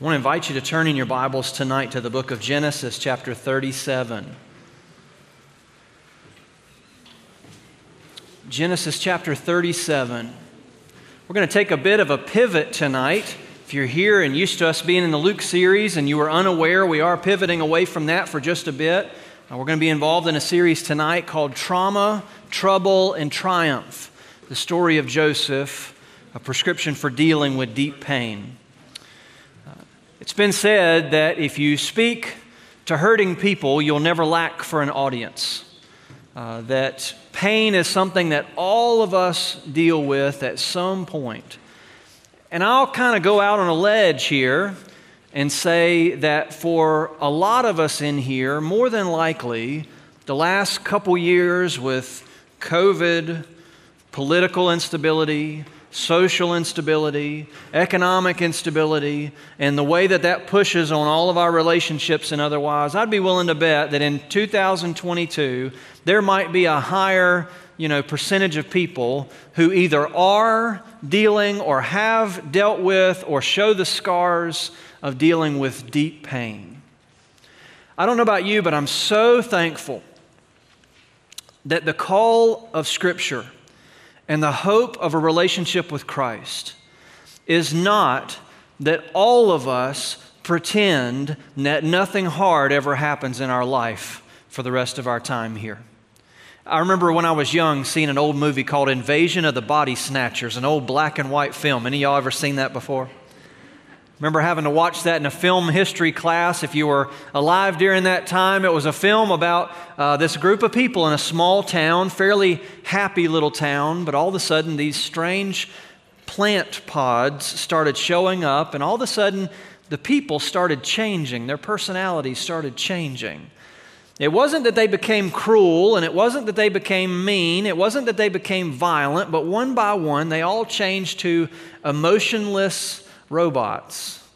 I want to invite you to turn in your Bibles tonight to the book of Genesis, chapter 37. Genesis chapter 37. We're going to take a bit of a pivot tonight. If you're here and used to us being in the Luke series and you were unaware, we are pivoting away from that for just a bit. Uh, we're going to be involved in a series tonight called Trauma, Trouble, and Triumph the story of Joseph, a prescription for dealing with deep pain. It's been said that if you speak to hurting people, you'll never lack for an audience. Uh, that pain is something that all of us deal with at some point. And I'll kind of go out on a ledge here and say that for a lot of us in here, more than likely, the last couple years with COVID, political instability, social instability, economic instability, and the way that that pushes on all of our relationships and otherwise, I'd be willing to bet that in 2022, there might be a higher you know, percentage of people who either are dealing or have dealt with or show the scars of dealing with deep pain. I don't know about you, but I'm so thankful that the call of Scripture and the hope of a relationship with Christ is not that all of us pretend that nothing hard ever happens in our life for the rest of our time here. I remember when I was young seeing an old movie called Invasion of the Body Snatchers, an old black and white film. Any of y'all ever seen that before? Remember having to watch that in a film history class if you were alive during that time. It was a film about uh, this group of people in a small town, fairly happy little town, but all of a sudden these strange plant pods started showing up, and all of a sudden the people started changing. Their personalities started changing. It wasn't that they became cruel, and it wasn't that they became mean, it wasn't that they became violent, but one by one they all changed to emotionless robots,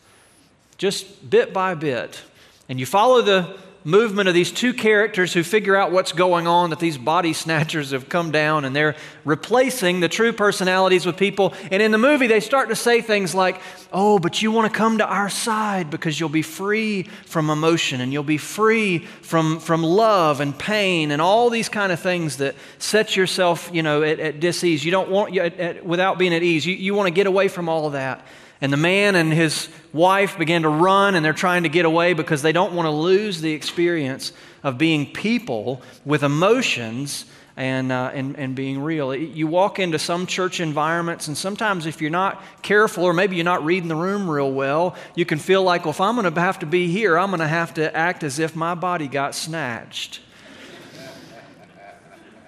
just bit by bit. And you follow the movement of these two characters who figure out what's going on, that these body snatchers have come down and they're replacing the true personalities with people. And in the movie, they start to say things like, Oh, but you want to come to our side because you'll be free from emotion and you'll be free from, from love and pain and all these kind of things that set yourself, you know, at, at dis-ease. You don't want, at, at, without being at ease, you, you want to get away from all of that. And the man and his wife began to run, and they're trying to get away because they don't want to lose the experience of being people with emotions and, uh, and, and being real. You walk into some church environments, and sometimes if you're not careful, or maybe you're not reading the room real well, you can feel like, well, if I'm going to have to be here, I'm going to have to act as if my body got snatched.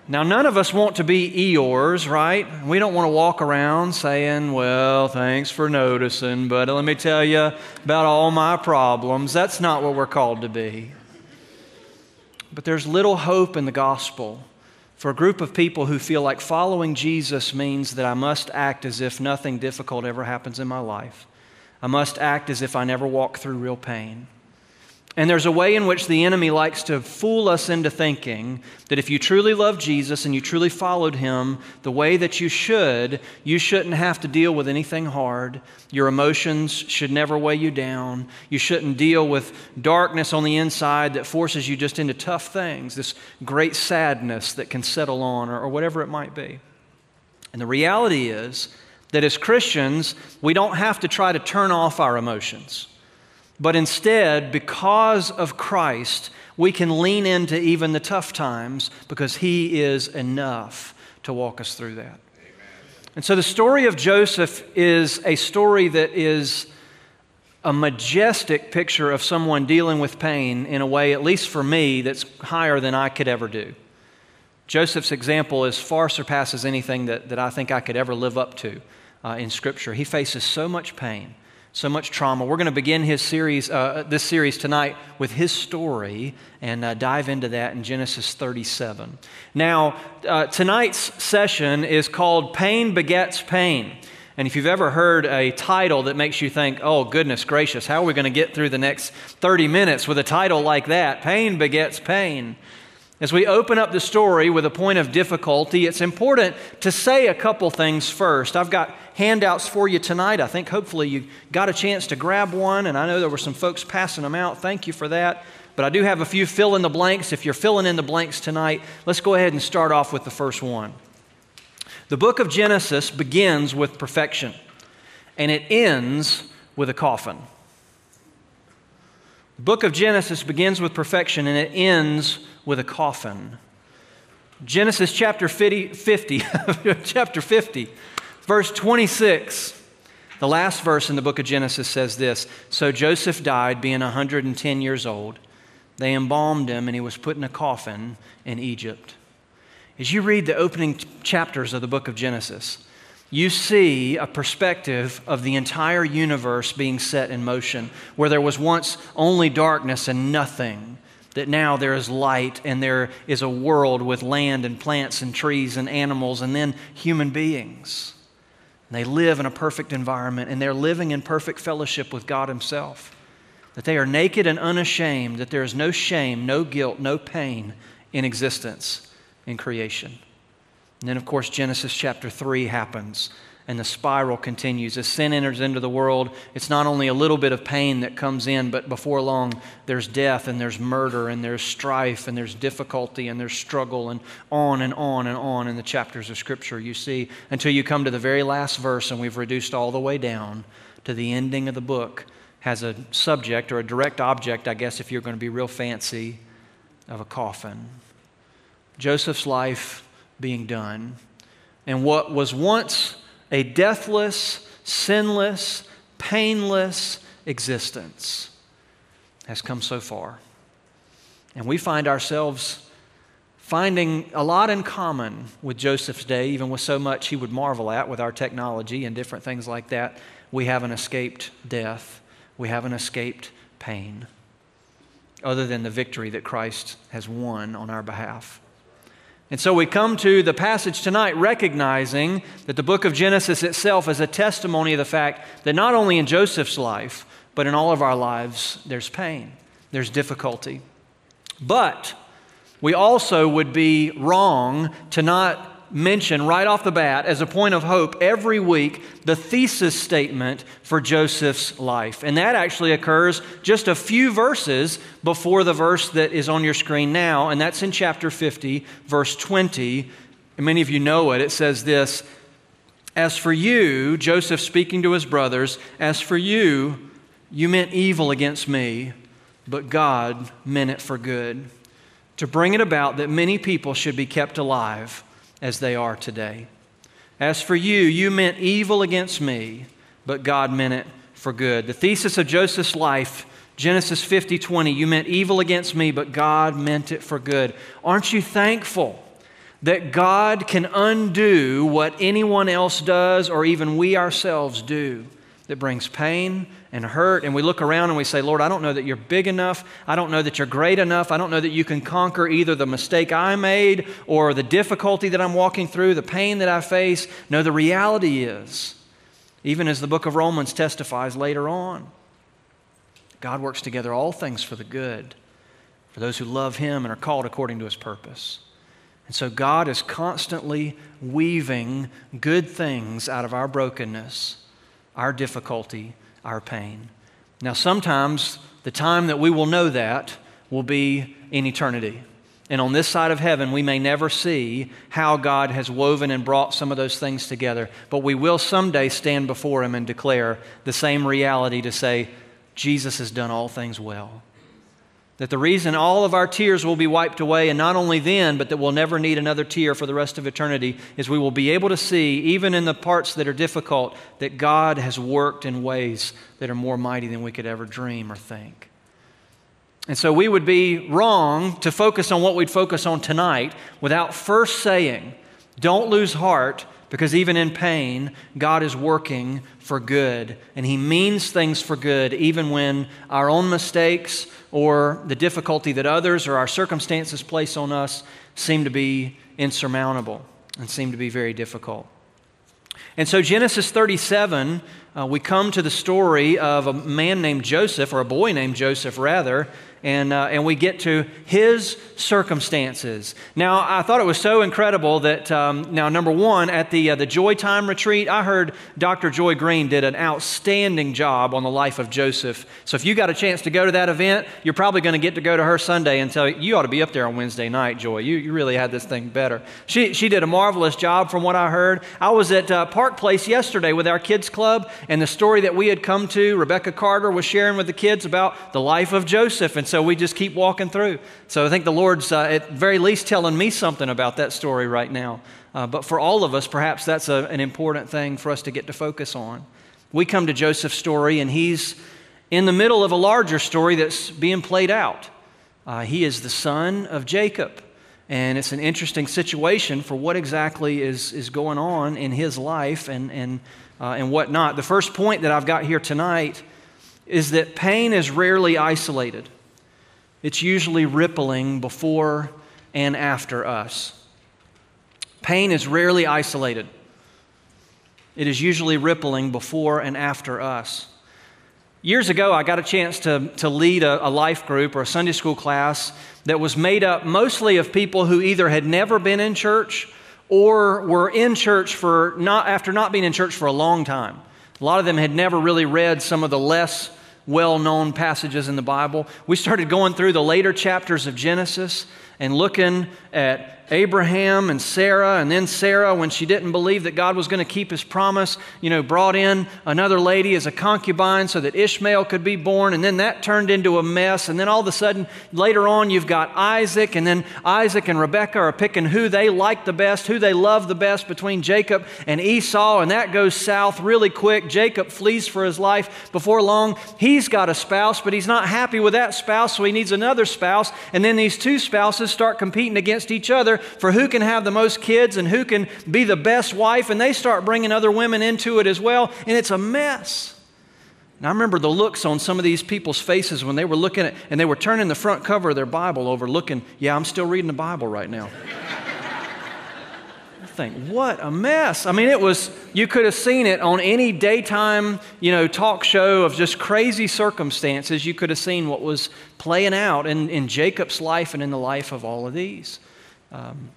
Now, none of us want to be Eeyores, right? We don't want to walk around saying, Well, thanks for noticing, but let me tell you about all my problems. That's not what we're called to be. But there's little hope in the gospel for a group of people who feel like following Jesus means that I must act as if nothing difficult ever happens in my life. I must act as if I never walk through real pain. And there's a way in which the enemy likes to fool us into thinking that if you truly love Jesus and you truly followed him the way that you should, you shouldn't have to deal with anything hard. Your emotions should never weigh you down. You shouldn't deal with darkness on the inside that forces you just into tough things, this great sadness that can settle on, or, or whatever it might be. And the reality is that as Christians, we don't have to try to turn off our emotions. But instead, because of Christ, we can lean into even the tough times because He is enough to walk us through that. And so the story of Joseph is a story that is a majestic picture of someone dealing with pain in a way, at least for me, that's higher than I could ever do. Joseph's example is far surpasses anything that, that I think I could ever live up to uh, in Scripture. He faces so much pain so much trauma. We're going to begin his series, uh, this series tonight with his story and uh, dive into that in Genesis 37. Now, uh, tonight's session is called Pain Begets Pain. And if you've ever heard a title that makes you think, oh, goodness gracious, how are we going to get through the next 30 minutes with a title like that? Pain begets pain. As we open up the story with a point of difficulty, it's important to say a couple things first. I've got handouts for you tonight. I think hopefully you got a chance to grab one, and I know there were some folks passing them out. Thank you for that. But I do have a few fill in the blanks. If you're filling in the blanks tonight, let's go ahead and start off with the first one. The book of Genesis begins with perfection, and it ends with a coffin. The book of Genesis begins with perfection, and it ends with a coffin. Genesis chapter 50, 50 chapter 50, verse 26. The last verse in the book of Genesis says this So Joseph died, being 110 years old. They embalmed him, and he was put in a coffin in Egypt. As you read the opening chapters of the book of Genesis, you see a perspective of the entire universe being set in motion, where there was once only darkness and nothing that now there is light and there is a world with land and plants and trees and animals and then human beings. And they live in a perfect environment and they're living in perfect fellowship with God Himself. That they are naked and unashamed, that there is no shame, no guilt, no pain in existence in creation. And then, of course, Genesis chapter 3 happens and the spiral continues. As sin enters into the world, it's not only a little bit of pain that comes in, but before long, there's death and there's murder and there's strife and there's difficulty and there's struggle and on and on and on in the chapters of Scripture you see until you come to the very last verse and we've reduced all the way down to the ending of the book. Has a subject or a direct object, I guess, if you're going to be real fancy, of a coffin. Joseph's life being done. And what was once a deathless, sinless, painless existence has come so far. And we find ourselves finding a lot in common with Joseph's day, even with so much he would marvel at with our technology and different things like that. We haven't escaped death, we haven't escaped pain, other than the victory that Christ has won on our behalf. And so we come to the passage tonight recognizing that the book of Genesis itself is a testimony of the fact that not only in Joseph's life, but in all of our lives, there's pain, there's difficulty. But we also would be wrong to not mention right off the bat as a point of hope every week the thesis statement for Joseph's life. And that actually occurs just a few verses before the verse that is on your screen now, and that's in chapter 50, verse 20. And many of you know it. It says this As for you, Joseph speaking to his brothers, as for you, you meant evil against me, but God meant it for good, to bring it about that many people should be kept alive as they are today. As for you, you meant evil against me, but God meant it for good. The thesis of Joseph's life, Genesis 50 20, you meant evil against me, but God meant it for good. Aren't you thankful that God can undo what anyone else does or even we ourselves do that brings pain and hurt, and we look around and we say, Lord, I don't know that you're big enough. I don't know that you're great enough. I don't know that you can conquer either the mistake I made or the difficulty that I'm walking through, the pain that I face. No, the reality is, even as the book of Romans testifies later on, God works together all things for the good, for those who love Him and are called according to His purpose. And so God is constantly weaving good things out of our brokenness, our difficulty, our pain. Now, sometimes the time that we will know that will be in eternity. And on this side of heaven, we may never see how God has woven and brought some of those things together. But we will someday stand before Him and declare the same reality to say, Jesus has done all things well. That the reason all of our tears will be wiped away, and not only then, but that we'll never need another tear for the rest of eternity, is we will be able to see, even in the parts that are difficult, that God has worked in ways that are more mighty than we could ever dream or think. And so we would be wrong to focus on what we'd focus on tonight without first saying, don't lose heart because even in pain, God is working for good. And He means things for good, even when our own mistakes or the difficulty that others or our circumstances place on us seem to be insurmountable and seem to be very difficult. And so, Genesis 37, uh, we come to the story of a man named Joseph, or a boy named Joseph, rather, and, uh, and we get to his circumstances. Now, I thought it was so incredible that, um, now, number one, at the, uh, the Joy Time retreat, I heard Dr. Joy Green did an outstanding job on the life of Joseph. So if you got a chance to go to that event, you're probably going to get to go to her Sunday and tell you, you ought to be up there on Wednesday night, Joy. You, you really had this thing better. She, she did a marvelous job from what I heard. I was at uh, Park Place yesterday with our kids club, and the story that we had come to, Rebecca Carter was sharing with the kids about the life of Joseph. And so we just keep walking through. So I think the Lord's uh, at very least telling me something about that story right now. Uh, but for all of us, perhaps that's a, an important thing for us to get to focus on. We come to Joseph's story, and he's in the middle of a larger story that's being played out. Uh, he is the son of Jacob. And it's an interesting situation for what exactly is, is going on in his life and, and, uh, and whatnot. The first point that I've got here tonight is that pain is rarely isolated it's usually rippling before and after us. Pain is rarely isolated, it is usually rippling before and after us. Years ago, I got a chance to, to lead a, a life group or a Sunday school class that was made up mostly of people who either had never been in church or were in church for not, after not being in church for a long time. A lot of them had never really read some of the less well known passages in the Bible. We started going through the later chapters of Genesis and looking at Abraham and Sarah, and then Sarah, when she didn't believe that God was going to keep his promise, you know, brought in another lady as a concubine so that Ishmael could be born, and then that turned into a mess. And then all of a sudden, later on, you've got Isaac, and then Isaac and Rebekah are picking who they like the best, who they love the best between Jacob and Esau, and that goes south really quick. Jacob flees for his life. Before long, he's got a spouse, but he's not happy with that spouse, so he needs another spouse. And then these two spouses start competing against each other together for who can have the most kids and who can be the best wife, and they start bringing other women into it as well, and it's a mess. And I remember the looks on some of these people's faces when they were looking at, and they were turning the front cover of their Bible over, looking, yeah, I'm still reading the Bible right now. I think, what a mess. I mean, it was, you could have seen it on any daytime, you know, talk show of just crazy circumstances. You could have seen what was playing out in, in Jacob's life and in the life of all of these. Um,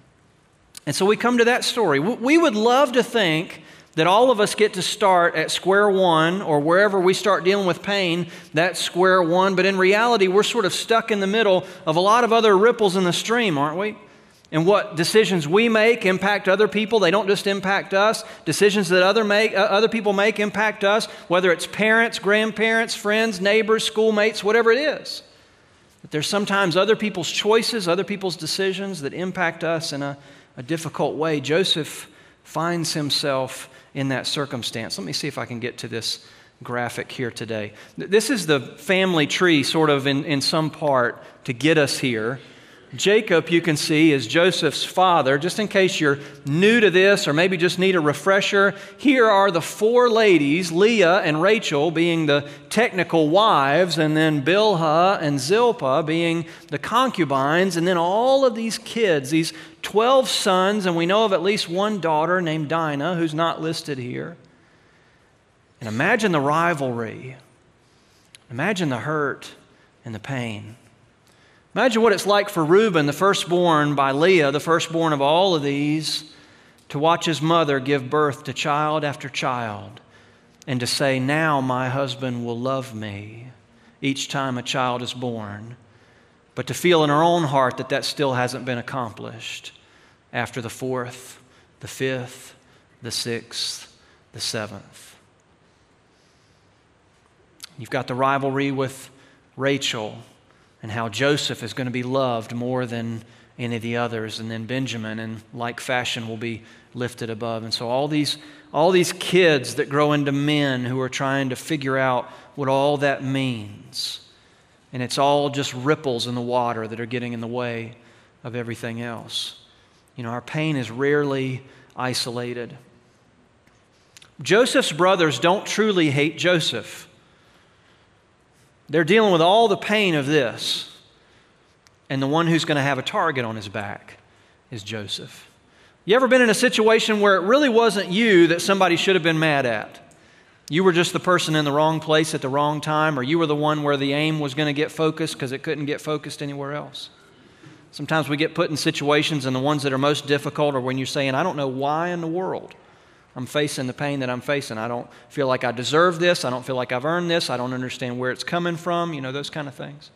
and so we come to that story. We would love to think that all of us get to start at square one or wherever we start dealing with pain, that's square one. But in reality, we're sort of stuck in the middle of a lot of other ripples in the stream, aren't we? And what decisions we make impact other people. They don't just impact us. Decisions that other, make, uh, other people make impact us, whether it's parents, grandparents, friends, neighbors, schoolmates, whatever it is. But there's sometimes other people's choices, other people's decisions that impact us in a, a difficult way. Joseph finds himself in that circumstance. Let me see if I can get to this graphic here today. This is the family tree, sort of in, in some part, to get us here. Jacob, you can see, is Joseph's father. Just in case you're new to this or maybe just need a refresher, here are the four ladies, Leah and Rachel being the technical wives, and then Bilhah and Zilpah being the concubines, and then all of these kids, these 12 sons, and we know of at least one daughter named Dinah who's not listed here. And imagine the rivalry, imagine the hurt and the pain. Imagine what it's like for Reuben, the firstborn by Leah, the firstborn of all of these, to watch his mother give birth to child after child and to say, Now my husband will love me each time a child is born. But to feel in her own heart that that still hasn't been accomplished after the fourth, the fifth, the sixth, the seventh. You've got the rivalry with Rachel and how Joseph is going to be loved more than any of the others, and then Benjamin, in like fashion, will be lifted above. And so, all these, all these kids that grow into men who are trying to figure out what all that means. And it's all just ripples in the water that are getting in the way of everything else. You know, our pain is rarely isolated. Joseph's brothers don't truly hate Joseph. They're dealing with all the pain of this. And the one who's going to have a target on his back is Joseph. You ever been in a situation where it really wasn't you that somebody should have been mad at? You were just the person in the wrong place at the wrong time, or you were the one where the aim was going to get focused because it couldn't get focused anywhere else. Sometimes we get put in situations, and the ones that are most difficult are when you're saying, I don't know why in the world I'm facing the pain that I'm facing. I don't feel like I deserve this. I don't feel like I've earned this. I don't understand where it's coming from, you know, those kind of things.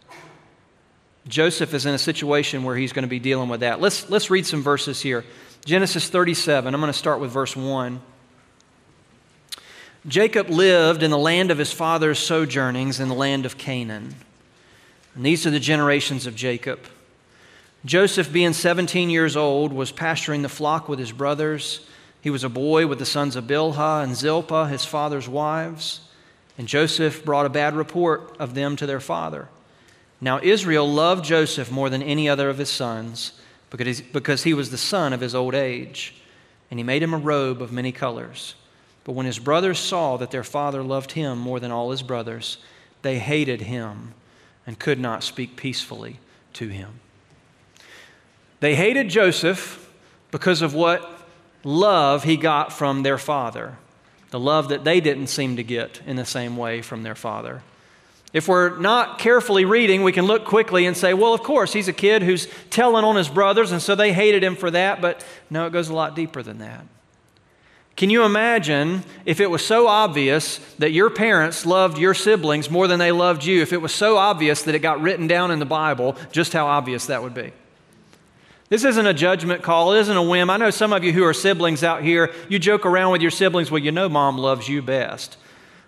Joseph is in a situation where he's going to be dealing with that. Let's, let's read some verses here. Genesis 37, I'm going to start with verse 1. Jacob lived in the land of his father's sojournings in the land of Canaan. And these are the generations of Jacob. Joseph, being 17 years old, was pasturing the flock with his brothers. He was a boy with the sons of Bilhah and Zilpah, his father's wives. And Joseph brought a bad report of them to their father. Now Israel loved Joseph more than any other of his sons because he was the son of his old age. And he made him a robe of many colors. But when his brothers saw that their father loved him more than all his brothers, they hated him and could not speak peacefully to him. They hated Joseph because of what love he got from their father, the love that they didn't seem to get in the same way from their father. If we're not carefully reading, we can look quickly and say, well, of course, he's a kid who's telling on his brothers, and so they hated him for that. But no, it goes a lot deeper than that. Can you imagine if it was so obvious that your parents loved your siblings more than they loved you, if it was so obvious that it got written down in the Bible, just how obvious that would be? This isn't a judgment call, it isn't a whim. I know some of you who are siblings out here, you joke around with your siblings, well, you know mom loves you best.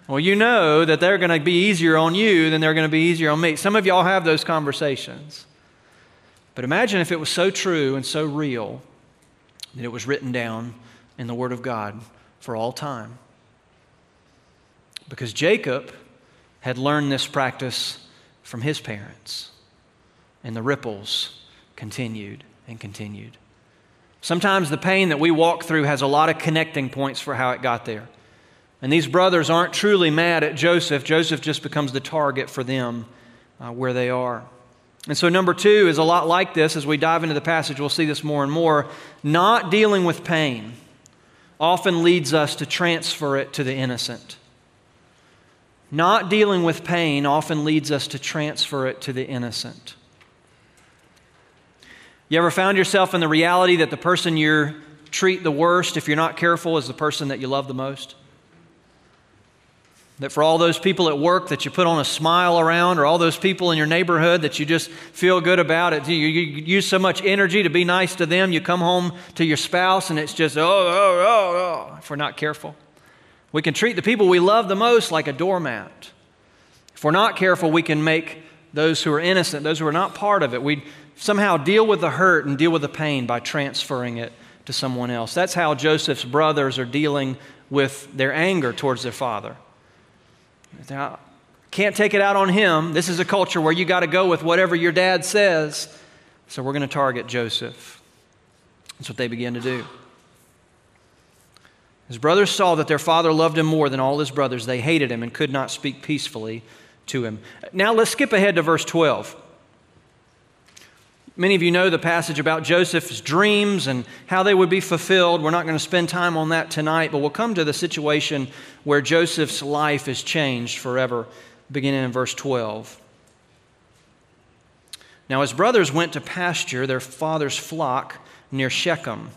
Well, you know that they're going to be easier on you than they're going to be easier on me. Some of y'all have those conversations. But imagine if it was so true and so real that it was written down in the Word of God for all time. Because Jacob had learned this practice from his parents, and the ripples continued and continued. Sometimes the pain that we walk through has a lot of connecting points for how it got there. And these brothers aren't truly mad at Joseph. Joseph just becomes the target for them uh, where they are. And so, number two is a lot like this. As we dive into the passage, we'll see this more and more. Not dealing with pain often leads us to transfer it to the innocent. Not dealing with pain often leads us to transfer it to the innocent. You ever found yourself in the reality that the person you treat the worst, if you're not careful, is the person that you love the most? That for all those people at work that you put on a smile around, or all those people in your neighborhood that you just feel good about it, you, you use so much energy to be nice to them, you come home to your spouse and it's just, oh, oh, oh, oh, if we're not careful. We can treat the people we love the most like a doormat. If we're not careful, we can make those who are innocent, those who are not part of it, we somehow deal with the hurt and deal with the pain by transferring it to someone else. That's how Joseph's brothers are dealing with their anger towards their father. They can't take it out on him. This is a culture where you got to go with whatever your dad says. So we're going to target Joseph. That's what they begin to do. His brothers saw that their father loved him more than all his brothers. They hated him and could not speak peacefully to him. Now let's skip ahead to verse 12. Many of you know the passage about Joseph's dreams and how they would be fulfilled. We're not going to spend time on that tonight, but we'll come to the situation where Joseph's life is changed forever, beginning in verse 12. Now, his brothers went to pasture their father's flock near Shechem.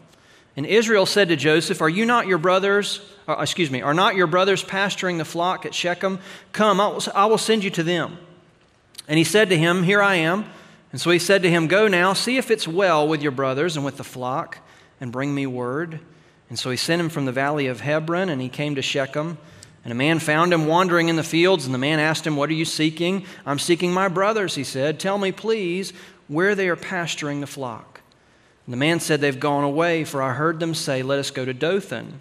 And Israel said to Joseph, Are you not your brothers? Uh, excuse me, are not your brothers pasturing the flock at Shechem? Come, I will, I will send you to them. And he said to him, Here I am. And so he said to him, Go now, see if it's well with your brothers and with the flock, and bring me word. And so he sent him from the valley of Hebron, and he came to Shechem. And a man found him wandering in the fields, and the man asked him, What are you seeking? I'm seeking my brothers, he said. Tell me, please, where they are pasturing the flock. And the man said, They've gone away, for I heard them say, Let us go to Dothan.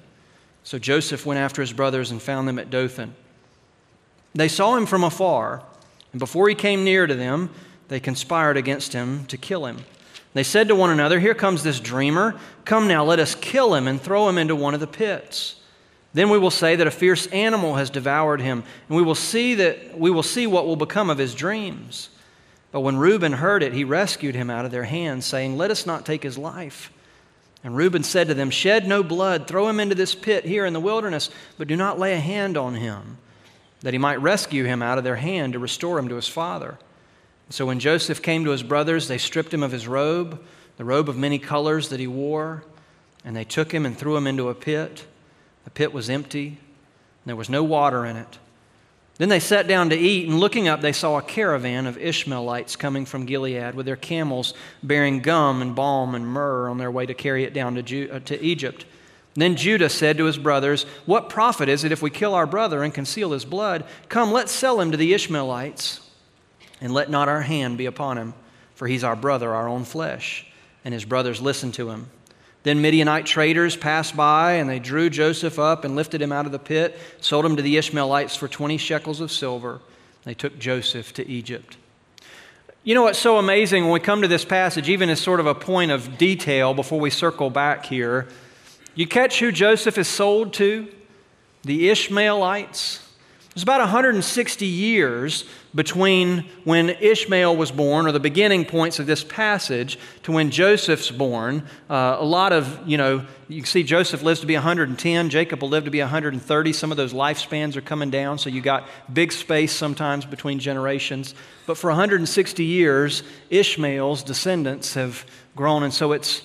So Joseph went after his brothers and found them at Dothan. They saw him from afar, and before he came near to them, they conspired against him to kill him. They said to one another, Here comes this dreamer. Come now, let us kill him and throw him into one of the pits. Then we will say that a fierce animal has devoured him, and we will see that we will see what will become of his dreams. But when Reuben heard it, he rescued him out of their hands, saying, Let us not take his life. And Reuben said to them, Shed no blood, throw him into this pit here in the wilderness, but do not lay a hand on him, that he might rescue him out of their hand to restore him to his father. So when Joseph came to his brothers, they stripped him of his robe, the robe of many colors that he wore, and they took him and threw him into a pit. The pit was empty, and there was no water in it. Then they sat down to eat, and looking up, they saw a caravan of Ishmaelites coming from Gilead with their camels bearing gum and balm and myrrh on their way to carry it down to, Ju- uh, to Egypt. Then Judah said to his brothers, What profit is it if we kill our brother and conceal his blood? Come, let's sell him to the Ishmaelites, and let not our hand be upon him, for he's our brother, our own flesh. And his brothers listened to him. Then Midianite traders passed by, and they drew Joseph up and lifted him out of the pit, sold him to the Ishmaelites for 20 shekels of silver. They took Joseph to Egypt. You know what's so amazing when we come to this passage, even as sort of a point of detail before we circle back here? You catch who Joseph is sold to? The Ishmaelites. It's about 160 years between when Ishmael was born, or the beginning points of this passage, to when Joseph's born. Uh, a lot of, you know, you can see Joseph lives to be 110, Jacob will live to be 130. Some of those lifespans are coming down, so you got big space sometimes between generations. But for 160 years, Ishmael's descendants have grown, and so it's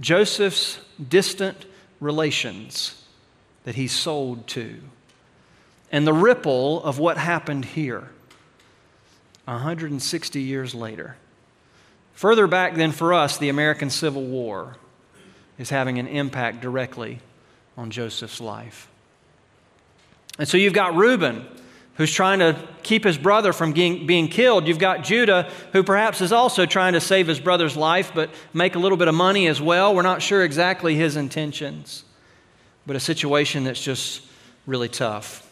Joseph's distant relations that he's sold to and the ripple of what happened here 160 years later. Further back than for us, the American Civil War is having an impact directly on Joseph's life. And so you've got Reuben, who's trying to keep his brother from being, being killed. You've got Judah, who perhaps is also trying to save his brother's life, but make a little bit of money as well. We're not sure exactly his intentions, but a situation that's just really tough.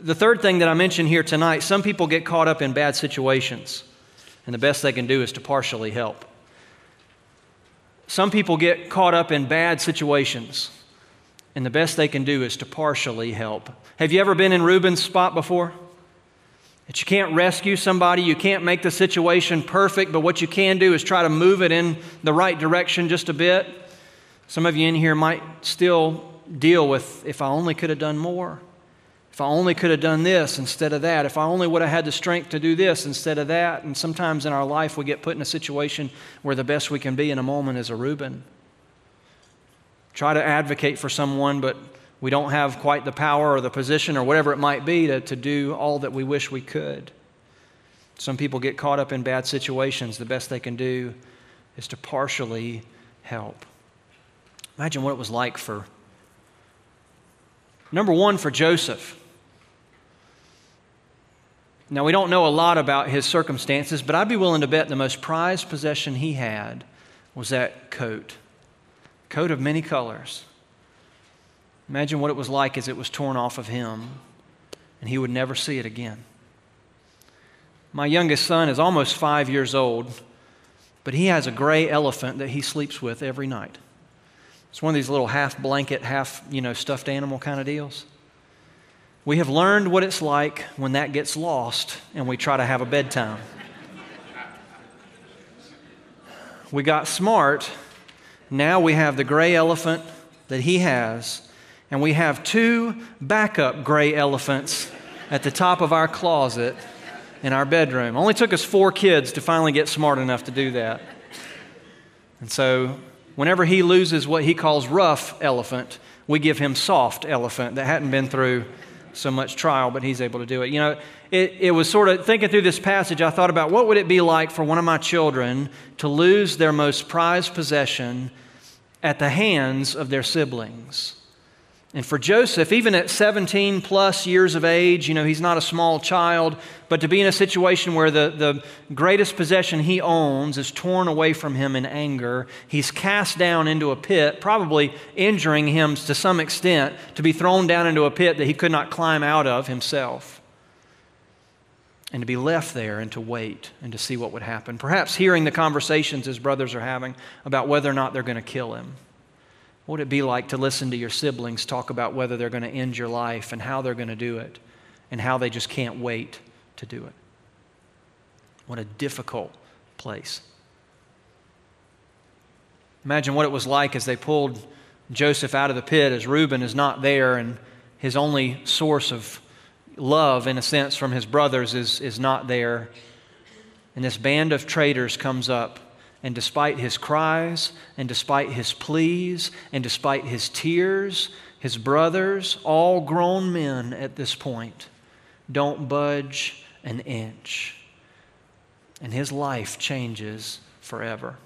The third thing that I mentioned here tonight some people get caught up in bad situations, and the best they can do is to partially help. Some people get caught up in bad situations, and the best they can do is to partially help. Have you ever been in Reuben's spot before? That you can't rescue somebody, you can't make the situation perfect, but what you can do is try to move it in the right direction just a bit. Some of you in here might still deal with if I only could have done more. If I only could have done this instead of that. If I only would have had the strength to do this instead of that. And sometimes in our life, we get put in a situation where the best we can be in a moment is a Reuben. Try to advocate for someone, but we don't have quite the power or the position or whatever it might be to, to do all that we wish we could. Some people get caught up in bad situations. The best they can do is to partially help. Imagine what it was like for, number one, for Joseph. Now, we don't know a lot about his circumstances, but I'd be willing to bet the most prized possession he had was that coat. Coat of many colors. Imagine what it was like as it was torn off of him, and he would never see it again. My youngest son is almost five years old, but he has a gray elephant that he sleeps with every night. It's one of these little half blanket, half, you know, stuffed animal kind of deals. We have learned what it's like when that gets lost and we try to have a bedtime. We got smart. Now we have the gray elephant that he has, and we have two backup gray elephants at the top of our closet in our bedroom. Only took us four kids to finally get smart enough to do that. And so, whenever he loses what he calls rough elephant, we give him soft elephant that hadn't been through so much trial, but he's able to do it. You know, it, it was sort of thinking through this passage, I thought about what would it be like for one of my children to lose their most prized possession at the hands of their siblings. And for Joseph, even at 17 plus years of age, you know, he's not a small child, but to be in a situation where the, the greatest possession he owns is torn away from him in anger, he's cast down into a pit, probably injuring him to some extent, to be thrown down into a pit that he could not climb out of himself. And to be left there and to wait and to see what would happen. Perhaps hearing the conversations his brothers are having about whether or not they're going to kill him. What would it be like to listen to your siblings talk about whether they're going to end your life and how they're going to do it and how they just can't wait to do it? What a difficult place. Imagine what it was like as they pulled Joseph out of the pit, as Reuben is not there, and his only source of love, in a sense, from his brothers is, is not there. And this band of traitors comes up, and despite his cries, and despite his pleas, and despite his tears, his brothers, all grown men at this point, don't budge an inch. And his life changes forever.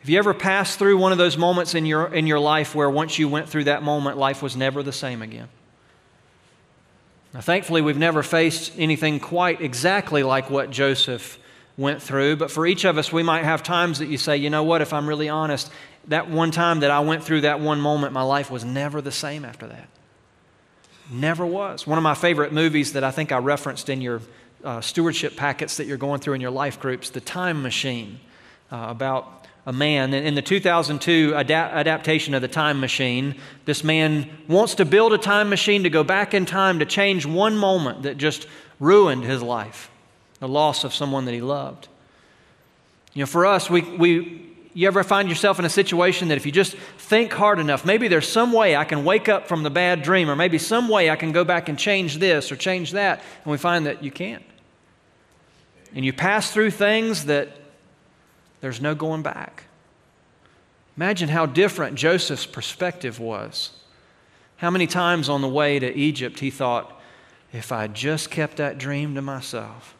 Have you ever passed through one of those moments in your, in your life where once you went through that moment, life was never the same again? Now, thankfully, we've never faced anything quite exactly like what Joseph went through, but for each of us, we might have times that you say, you know what, if I'm really honest, that one time that I went through that one moment, my life was never the same after that. Never was. One of my favorite movies that I think I referenced in your uh, stewardship packets that you're going through in your life groups, The Time Machine, uh, about a man. In the 2002 adaptation of The Time Machine, this man wants to build a time machine to go back in time to change one moment that just ruined his life the loss of someone that he loved. You know, for us, we, we, you ever find yourself in a situation that if you just think hard enough, maybe there's some way I can wake up from the bad dream, or maybe some way I can go back and change this or change that, and we find that you can't. And you pass through things that there's no going back. Imagine how different Joseph's perspective was. How many times on the way to Egypt he thought, if I just kept that dream to myself,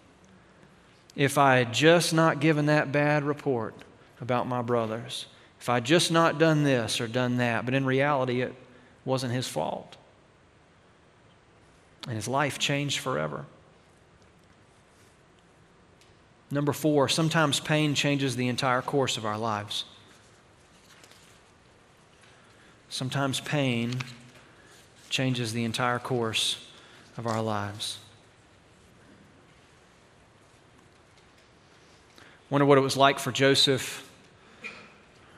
if I had just not given that bad report about my brothers, if I had just not done this or done that, but in reality, it wasn't his fault. And his life changed forever. Number four, sometimes pain changes the entire course of our lives. Sometimes pain changes the entire course of our lives. Wonder what it was like for Joseph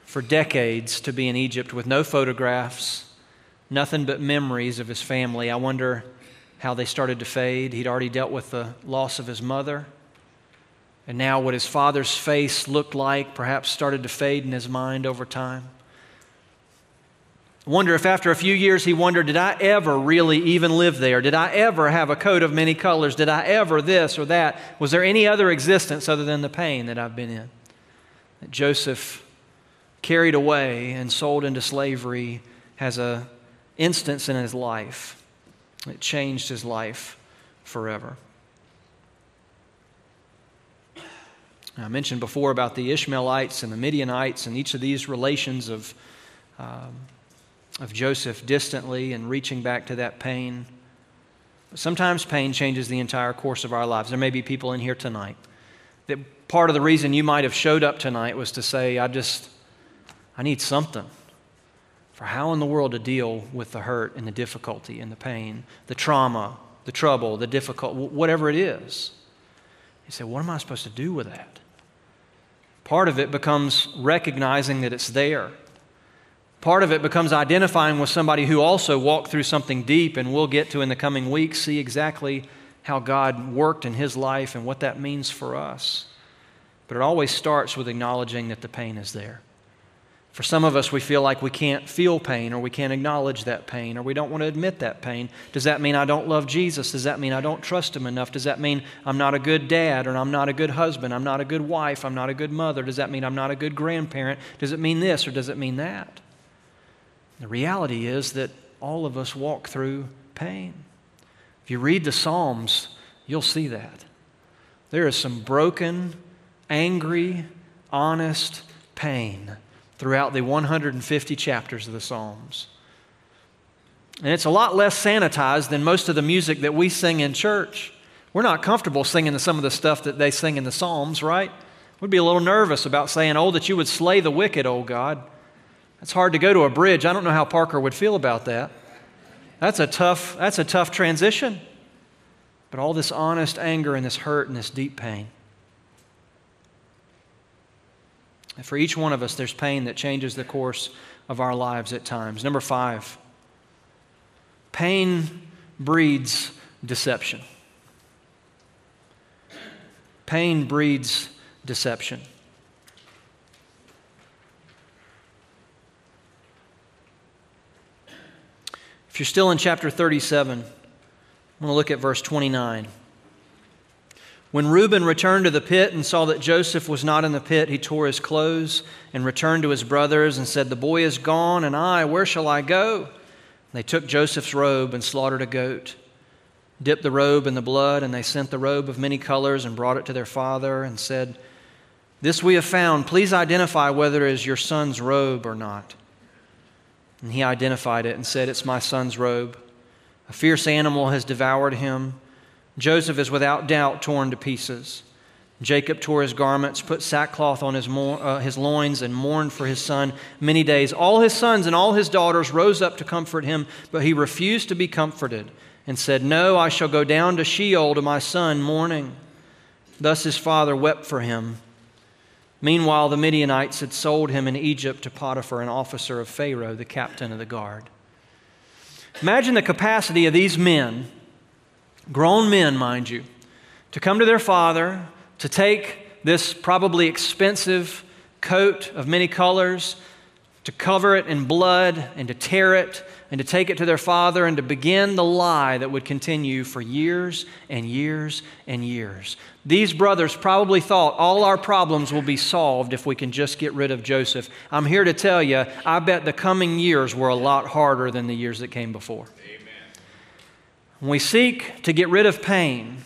for decades to be in Egypt with no photographs, nothing but memories of his family. I wonder how they started to fade. He'd already dealt with the loss of his mother. And now, what his father's face looked like perhaps started to fade in his mind over time. Wonder if after a few years he wondered, did I ever really even live there? Did I ever have a coat of many colors? Did I ever this or that? Was there any other existence other than the pain that I've been in? That Joseph carried away and sold into slavery has a instance in his life. It changed his life forever. I mentioned before about the Ishmaelites and the Midianites and each of these relations of, um, of Joseph distantly and reaching back to that pain. But sometimes pain changes the entire course of our lives. There may be people in here tonight that part of the reason you might have showed up tonight was to say, I just, I need something for how in the world to deal with the hurt and the difficulty and the pain, the trauma, the trouble, the difficult, whatever it is. You say, what am I supposed to do with that? Part of it becomes recognizing that it's there. Part of it becomes identifying with somebody who also walked through something deep, and we'll get to in the coming weeks, see exactly how God worked in his life and what that means for us. But it always starts with acknowledging that the pain is there. For some of us, we feel like we can't feel pain or we can't acknowledge that pain or we don't want to admit that pain. Does that mean I don't love Jesus? Does that mean I don't trust Him enough? Does that mean I'm not a good dad or I'm not a good husband? I'm not a good wife? I'm not a good mother? Does that mean I'm not a good grandparent? Does it mean this or does it mean that? The reality is that all of us walk through pain. If you read the Psalms, you'll see that. There is some broken, angry, honest pain throughout the 150 chapters of the Psalms. And it's a lot less sanitized than most of the music that we sing in church. We're not comfortable singing some of the stuff that they sing in the Psalms, right? We'd be a little nervous about saying, Oh, that you would slay the wicked, oh God. It's hard to go to a bridge. I don't know how Parker would feel about that. That's a tough, that's a tough transition. But all this honest anger and this hurt and this deep pain. And for each one of us, there's pain that changes the course of our lives at times. Number five, pain breeds deception. Pain breeds deception. If you're still in chapter 37, I'm going to look at verse 29. When Reuben returned to the pit and saw that Joseph was not in the pit, he tore his clothes and returned to his brothers and said, The boy is gone, and I, where shall I go? They took Joseph's robe and slaughtered a goat, dipped the robe in the blood, and they sent the robe of many colors and brought it to their father and said, This we have found. Please identify whether it is your son's robe or not. And he identified it and said, It's my son's robe. A fierce animal has devoured him. Joseph is without doubt torn to pieces. Jacob tore his garments, put sackcloth on his, uh, his loins, and mourned for his son many days. All his sons and all his daughters rose up to comfort him, but he refused to be comforted and said, No, I shall go down to Sheol to my son mourning. Thus his father wept for him. Meanwhile, the Midianites had sold him in Egypt to Potiphar, an officer of Pharaoh, the captain of the guard. Imagine the capacity of these men, grown men, mind you, to come to their father, to take this probably expensive coat of many colors, to cover it in blood and to tear it and to take it to their father and to begin the lie that would continue for years and years and years. These brothers probably thought all our problems will be solved if we can just get rid of Joseph. I'm here to tell you, I bet the coming years were a lot harder than the years that came before. Amen. When we seek to get rid of pain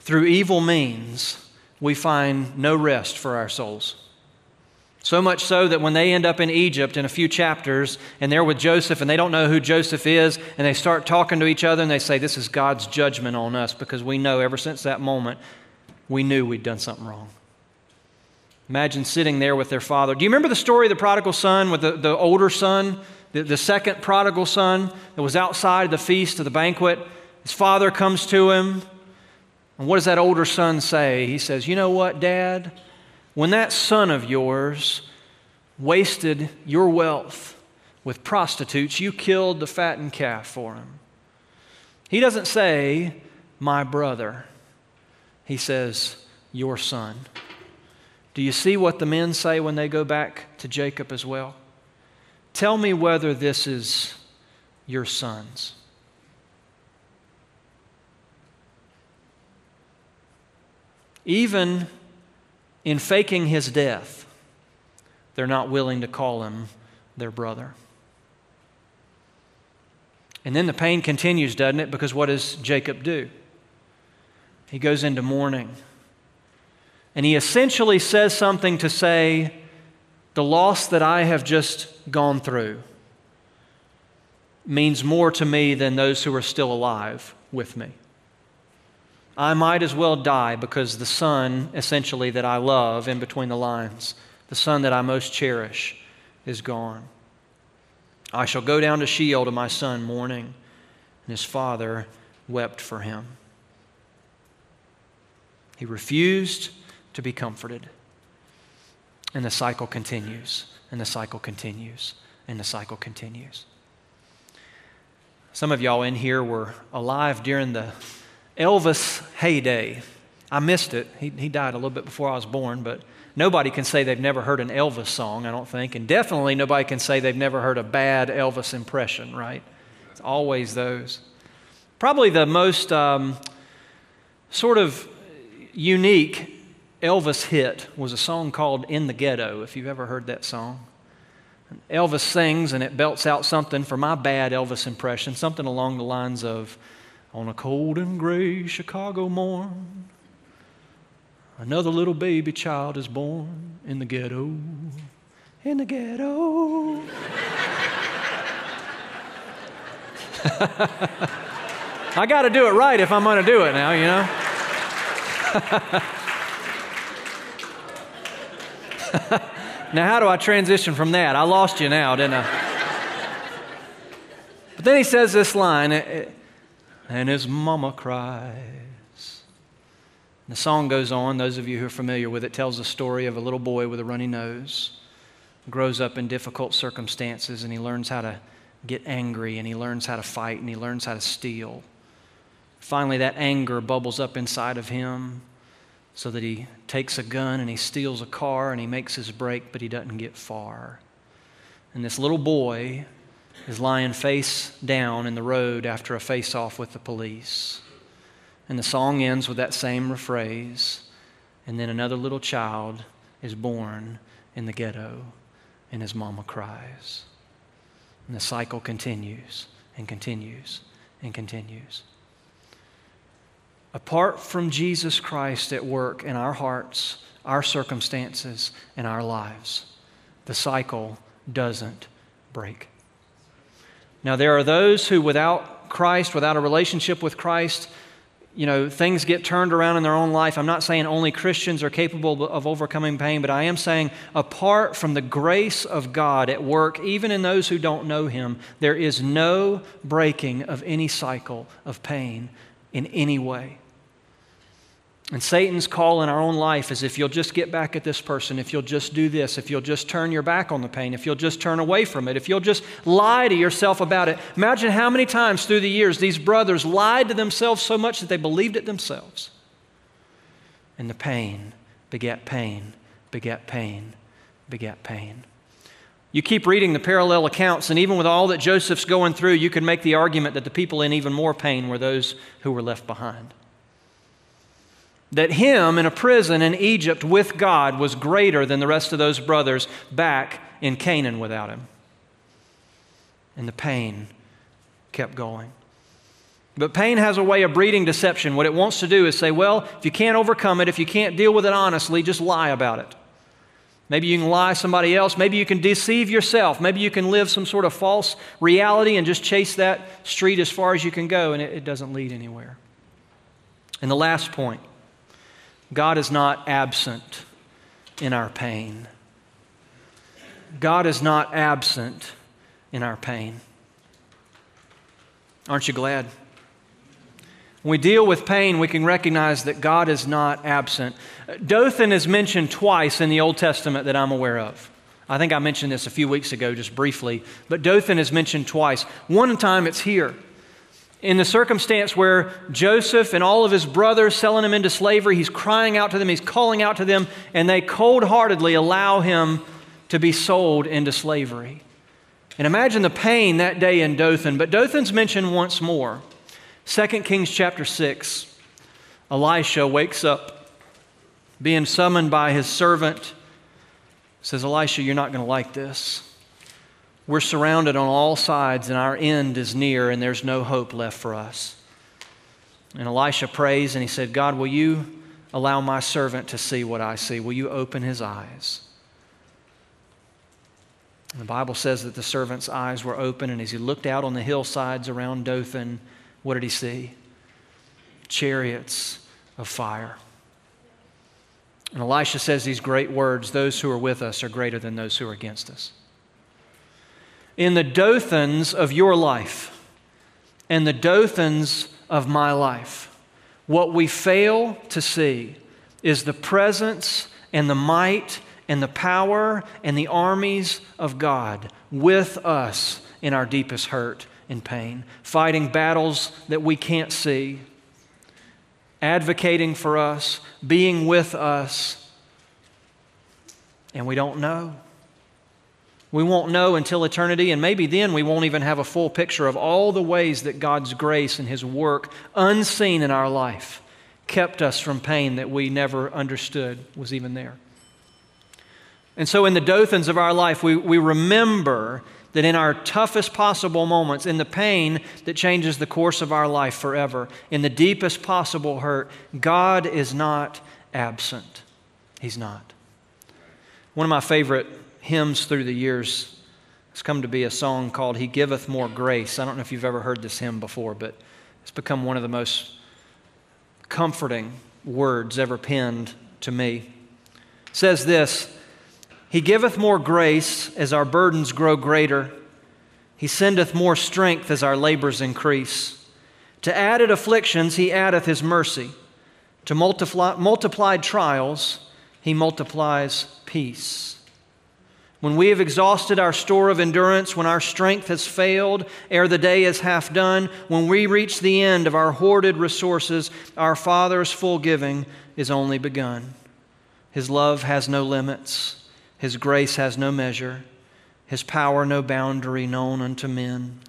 through evil means, we find no rest for our souls. So much so that when they end up in Egypt in a few chapters and they're with Joseph and they don't know who Joseph is and they start talking to each other and they say, This is God's judgment on us because we know ever since that moment we knew we'd done something wrong. Imagine sitting there with their father. Do you remember the story of the prodigal son with the, the older son, the, the second prodigal son that was outside the feast of the banquet? His father comes to him. And what does that older son say? He says, You know what, Dad? When that son of yours wasted your wealth with prostitutes, you killed the fattened calf for him. He doesn't say, my brother. He says, your son. Do you see what the men say when they go back to Jacob as well? Tell me whether this is your sons. Even in faking his death, they're not willing to call him their brother. And then the pain continues, doesn't it? Because what does Jacob do? He goes into mourning. And he essentially says something to say, the loss that I have just gone through means more to me than those who are still alive with me. I might as well die because the son, essentially, that I love in between the lines, the son that I most cherish, is gone. I shall go down to Sheol to my son mourning. And his father wept for him. He refused to be comforted. And the cycle continues, and the cycle continues, and the cycle continues. Some of y'all in here were alive during the Elvis heyday. I missed it. He, he died a little bit before I was born, but nobody can say they've never heard an Elvis song, I don't think. And definitely nobody can say they've never heard a bad Elvis impression, right? It's always those. Probably the most um, sort of unique Elvis hit was a song called In the Ghetto, if you've ever heard that song. Elvis sings and it belts out something for my bad Elvis impression, something along the lines of, on a cold and gray Chicago morn, another little baby child is born in the ghetto. In the ghetto. I got to do it right if I'm going to do it now, you know? now, how do I transition from that? I lost you now, didn't I? But then he says this line and his mama cries. And the song goes on, those of you who are familiar with it, tells the story of a little boy with a runny nose, grows up in difficult circumstances, and he learns how to get angry, and he learns how to fight, and he learns how to steal. Finally, that anger bubbles up inside of him so that he takes a gun and he steals a car and he makes his break, but he doesn't get far. And this little boy is lying face down in the road after a face off with the police. And the song ends with that same rephrase. And then another little child is born in the ghetto, and his mama cries. And the cycle continues and continues and continues. Apart from Jesus Christ at work in our hearts, our circumstances, and our lives, the cycle doesn't break. Now, there are those who, without Christ, without a relationship with Christ, you know, things get turned around in their own life. I'm not saying only Christians are capable of overcoming pain, but I am saying apart from the grace of God at work, even in those who don't know Him, there is no breaking of any cycle of pain in any way. And Satan's call in our own life is if you'll just get back at this person, if you'll just do this, if you'll just turn your back on the pain, if you'll just turn away from it, if you'll just lie to yourself about it. Imagine how many times through the years these brothers lied to themselves so much that they believed it themselves. And the pain begat pain, begat pain, begat pain. You keep reading the parallel accounts, and even with all that Joseph's going through, you could make the argument that the people in even more pain were those who were left behind that him in a prison in Egypt with God was greater than the rest of those brothers back in Canaan without him. And the pain kept going. But pain has a way of breeding deception. What it wants to do is say, well, if you can't overcome it, if you can't deal with it honestly, just lie about it. Maybe you can lie somebody else. Maybe you can deceive yourself. Maybe you can live some sort of false reality and just chase that street as far as you can go, and it, it doesn't lead anywhere. And the last point God is not absent in our pain. God is not absent in our pain. Aren't you glad? When we deal with pain, we can recognize that God is not absent. Dothan is mentioned twice in the Old Testament that I'm aware of. I think I mentioned this a few weeks ago, just briefly, but Dothan is mentioned twice. One time it's here in the circumstance where Joseph and all of his brothers selling him into slavery, he's crying out to them, he's calling out to them, and they cold heartedly allow him to be sold into slavery. And imagine the pain that day in Dothan. But Dothan's mentioned once more. 2 Kings chapter 6. Elisha wakes up, being summoned by his servant, says, Elisha, you're not going to like this. We're surrounded on all sides, and our end is near, and there's no hope left for us. And Elisha prays, and he said, God, will you allow my servant to see what I see? Will you open his eyes? And the Bible says that the servant's eyes were open, and as he looked out on the hillsides around Dothan, what did he see? Chariots of fire. And Elisha says these great words Those who are with us are greater than those who are against us in the Dothans of your life and the Dothans of my life, what we fail to see is the presence and the might and the power and the armies of God with us in our deepest hurt and pain, fighting battles that we can't see, advocating for us, being with us, and we don't know. We won't know until eternity, and maybe then we won't even have a full picture of all the ways that God's grace and His work, unseen in our life, kept us from pain that we never understood was even there. And so, in the Dothans of our life, we, we remember that in our toughest possible moments, in the pain that changes the course of our life forever, in the deepest possible hurt, God is not absent. He's not. One of my favorite hymns through the years has come to be a song called He Giveth More Grace. I don't know if you've ever heard this hymn before, but it's become one of the most comforting words ever penned to me. It says this He giveth more grace as our burdens grow greater. He sendeth more strength as our labors increase. To added afflictions, He addeth His mercy. To multiply, multiplied trials, He multiplies peace. When we have exhausted our store of endurance, when our strength has failed ere the day is half done, when we reach the end of our hoarded resources, our Father's full giving is only begun. His love has no limits, His grace has no measure. his power no boundary known unto men.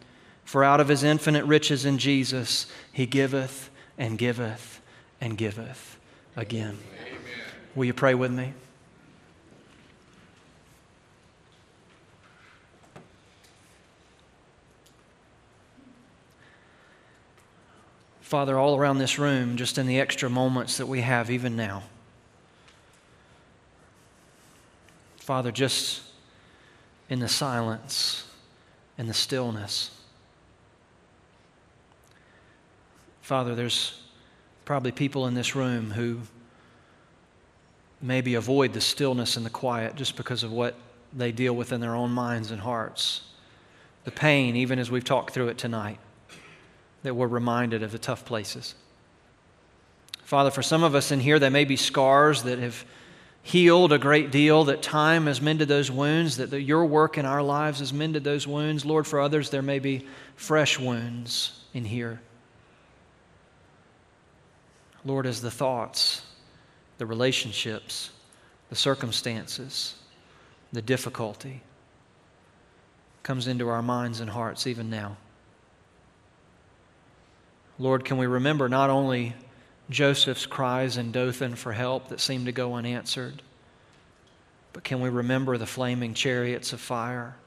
For out of his infinite riches in Jesus, he giveth and giveth and giveth again. Amen. Will you pray with me? Father, all around this room, just in the extra moments that we have even now. Father, just in the silence and the stillness. Father, there's probably people in this room who maybe avoid the stillness and the quiet just because of what they deal with in their own minds and hearts. The pain, even as we've talked through it tonight that we're reminded of the tough places. Father, for some of us in here, there may be scars that have healed a great deal, that time has mended those wounds, that the, your work in our lives has mended those wounds. Lord, for others, there may be fresh wounds in here. Lord, as the thoughts, the relationships, the circumstances, the difficulty comes into our minds and hearts even now. Lord, can we remember not only Joseph's cries in Dothan for help that seemed to go unanswered, but can we remember the flaming chariots of fire,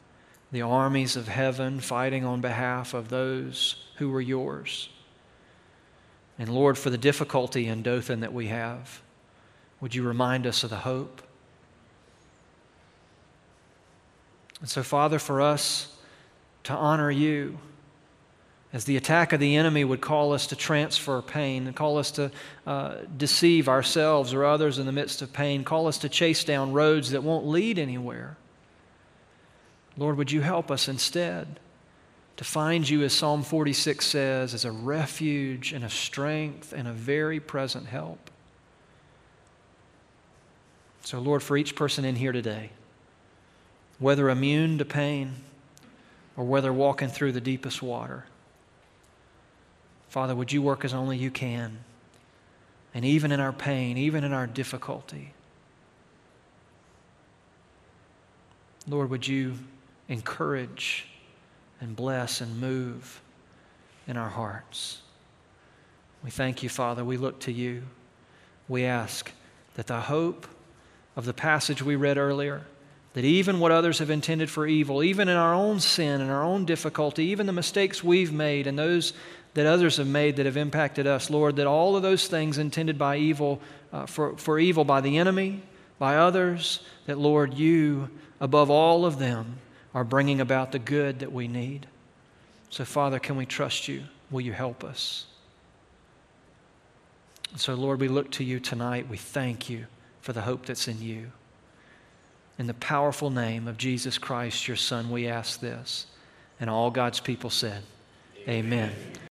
the armies of heaven fighting on behalf of those who were yours? And Lord, for the difficulty in Dothan that we have, would you remind us of the hope? And so, Father, for us to honor you, as the attack of the enemy would call us to transfer pain and call us to uh, deceive ourselves or others in the midst of pain, call us to chase down roads that won't lead anywhere. Lord, would you help us instead to find you, as Psalm 46 says, as a refuge and a strength and a very present help? So, Lord, for each person in here today, whether immune to pain or whether walking through the deepest water, Father, would you work as only you can? And even in our pain, even in our difficulty, Lord, would you encourage and bless and move in our hearts? We thank you, Father. We look to you. We ask that the hope of the passage we read earlier, that even what others have intended for evil, even in our own sin and our own difficulty, even the mistakes we've made and those that others have made that have impacted us, Lord, that all of those things intended by evil, uh, for, for evil by the enemy, by others, that, Lord, you, above all of them, are bringing about the good that we need. So, Father, can we trust you? Will you help us? So, Lord, we look to you tonight. We thank you for the hope that's in you. In the powerful name of Jesus Christ, your Son, we ask this. And all God's people said, Amen. Amen.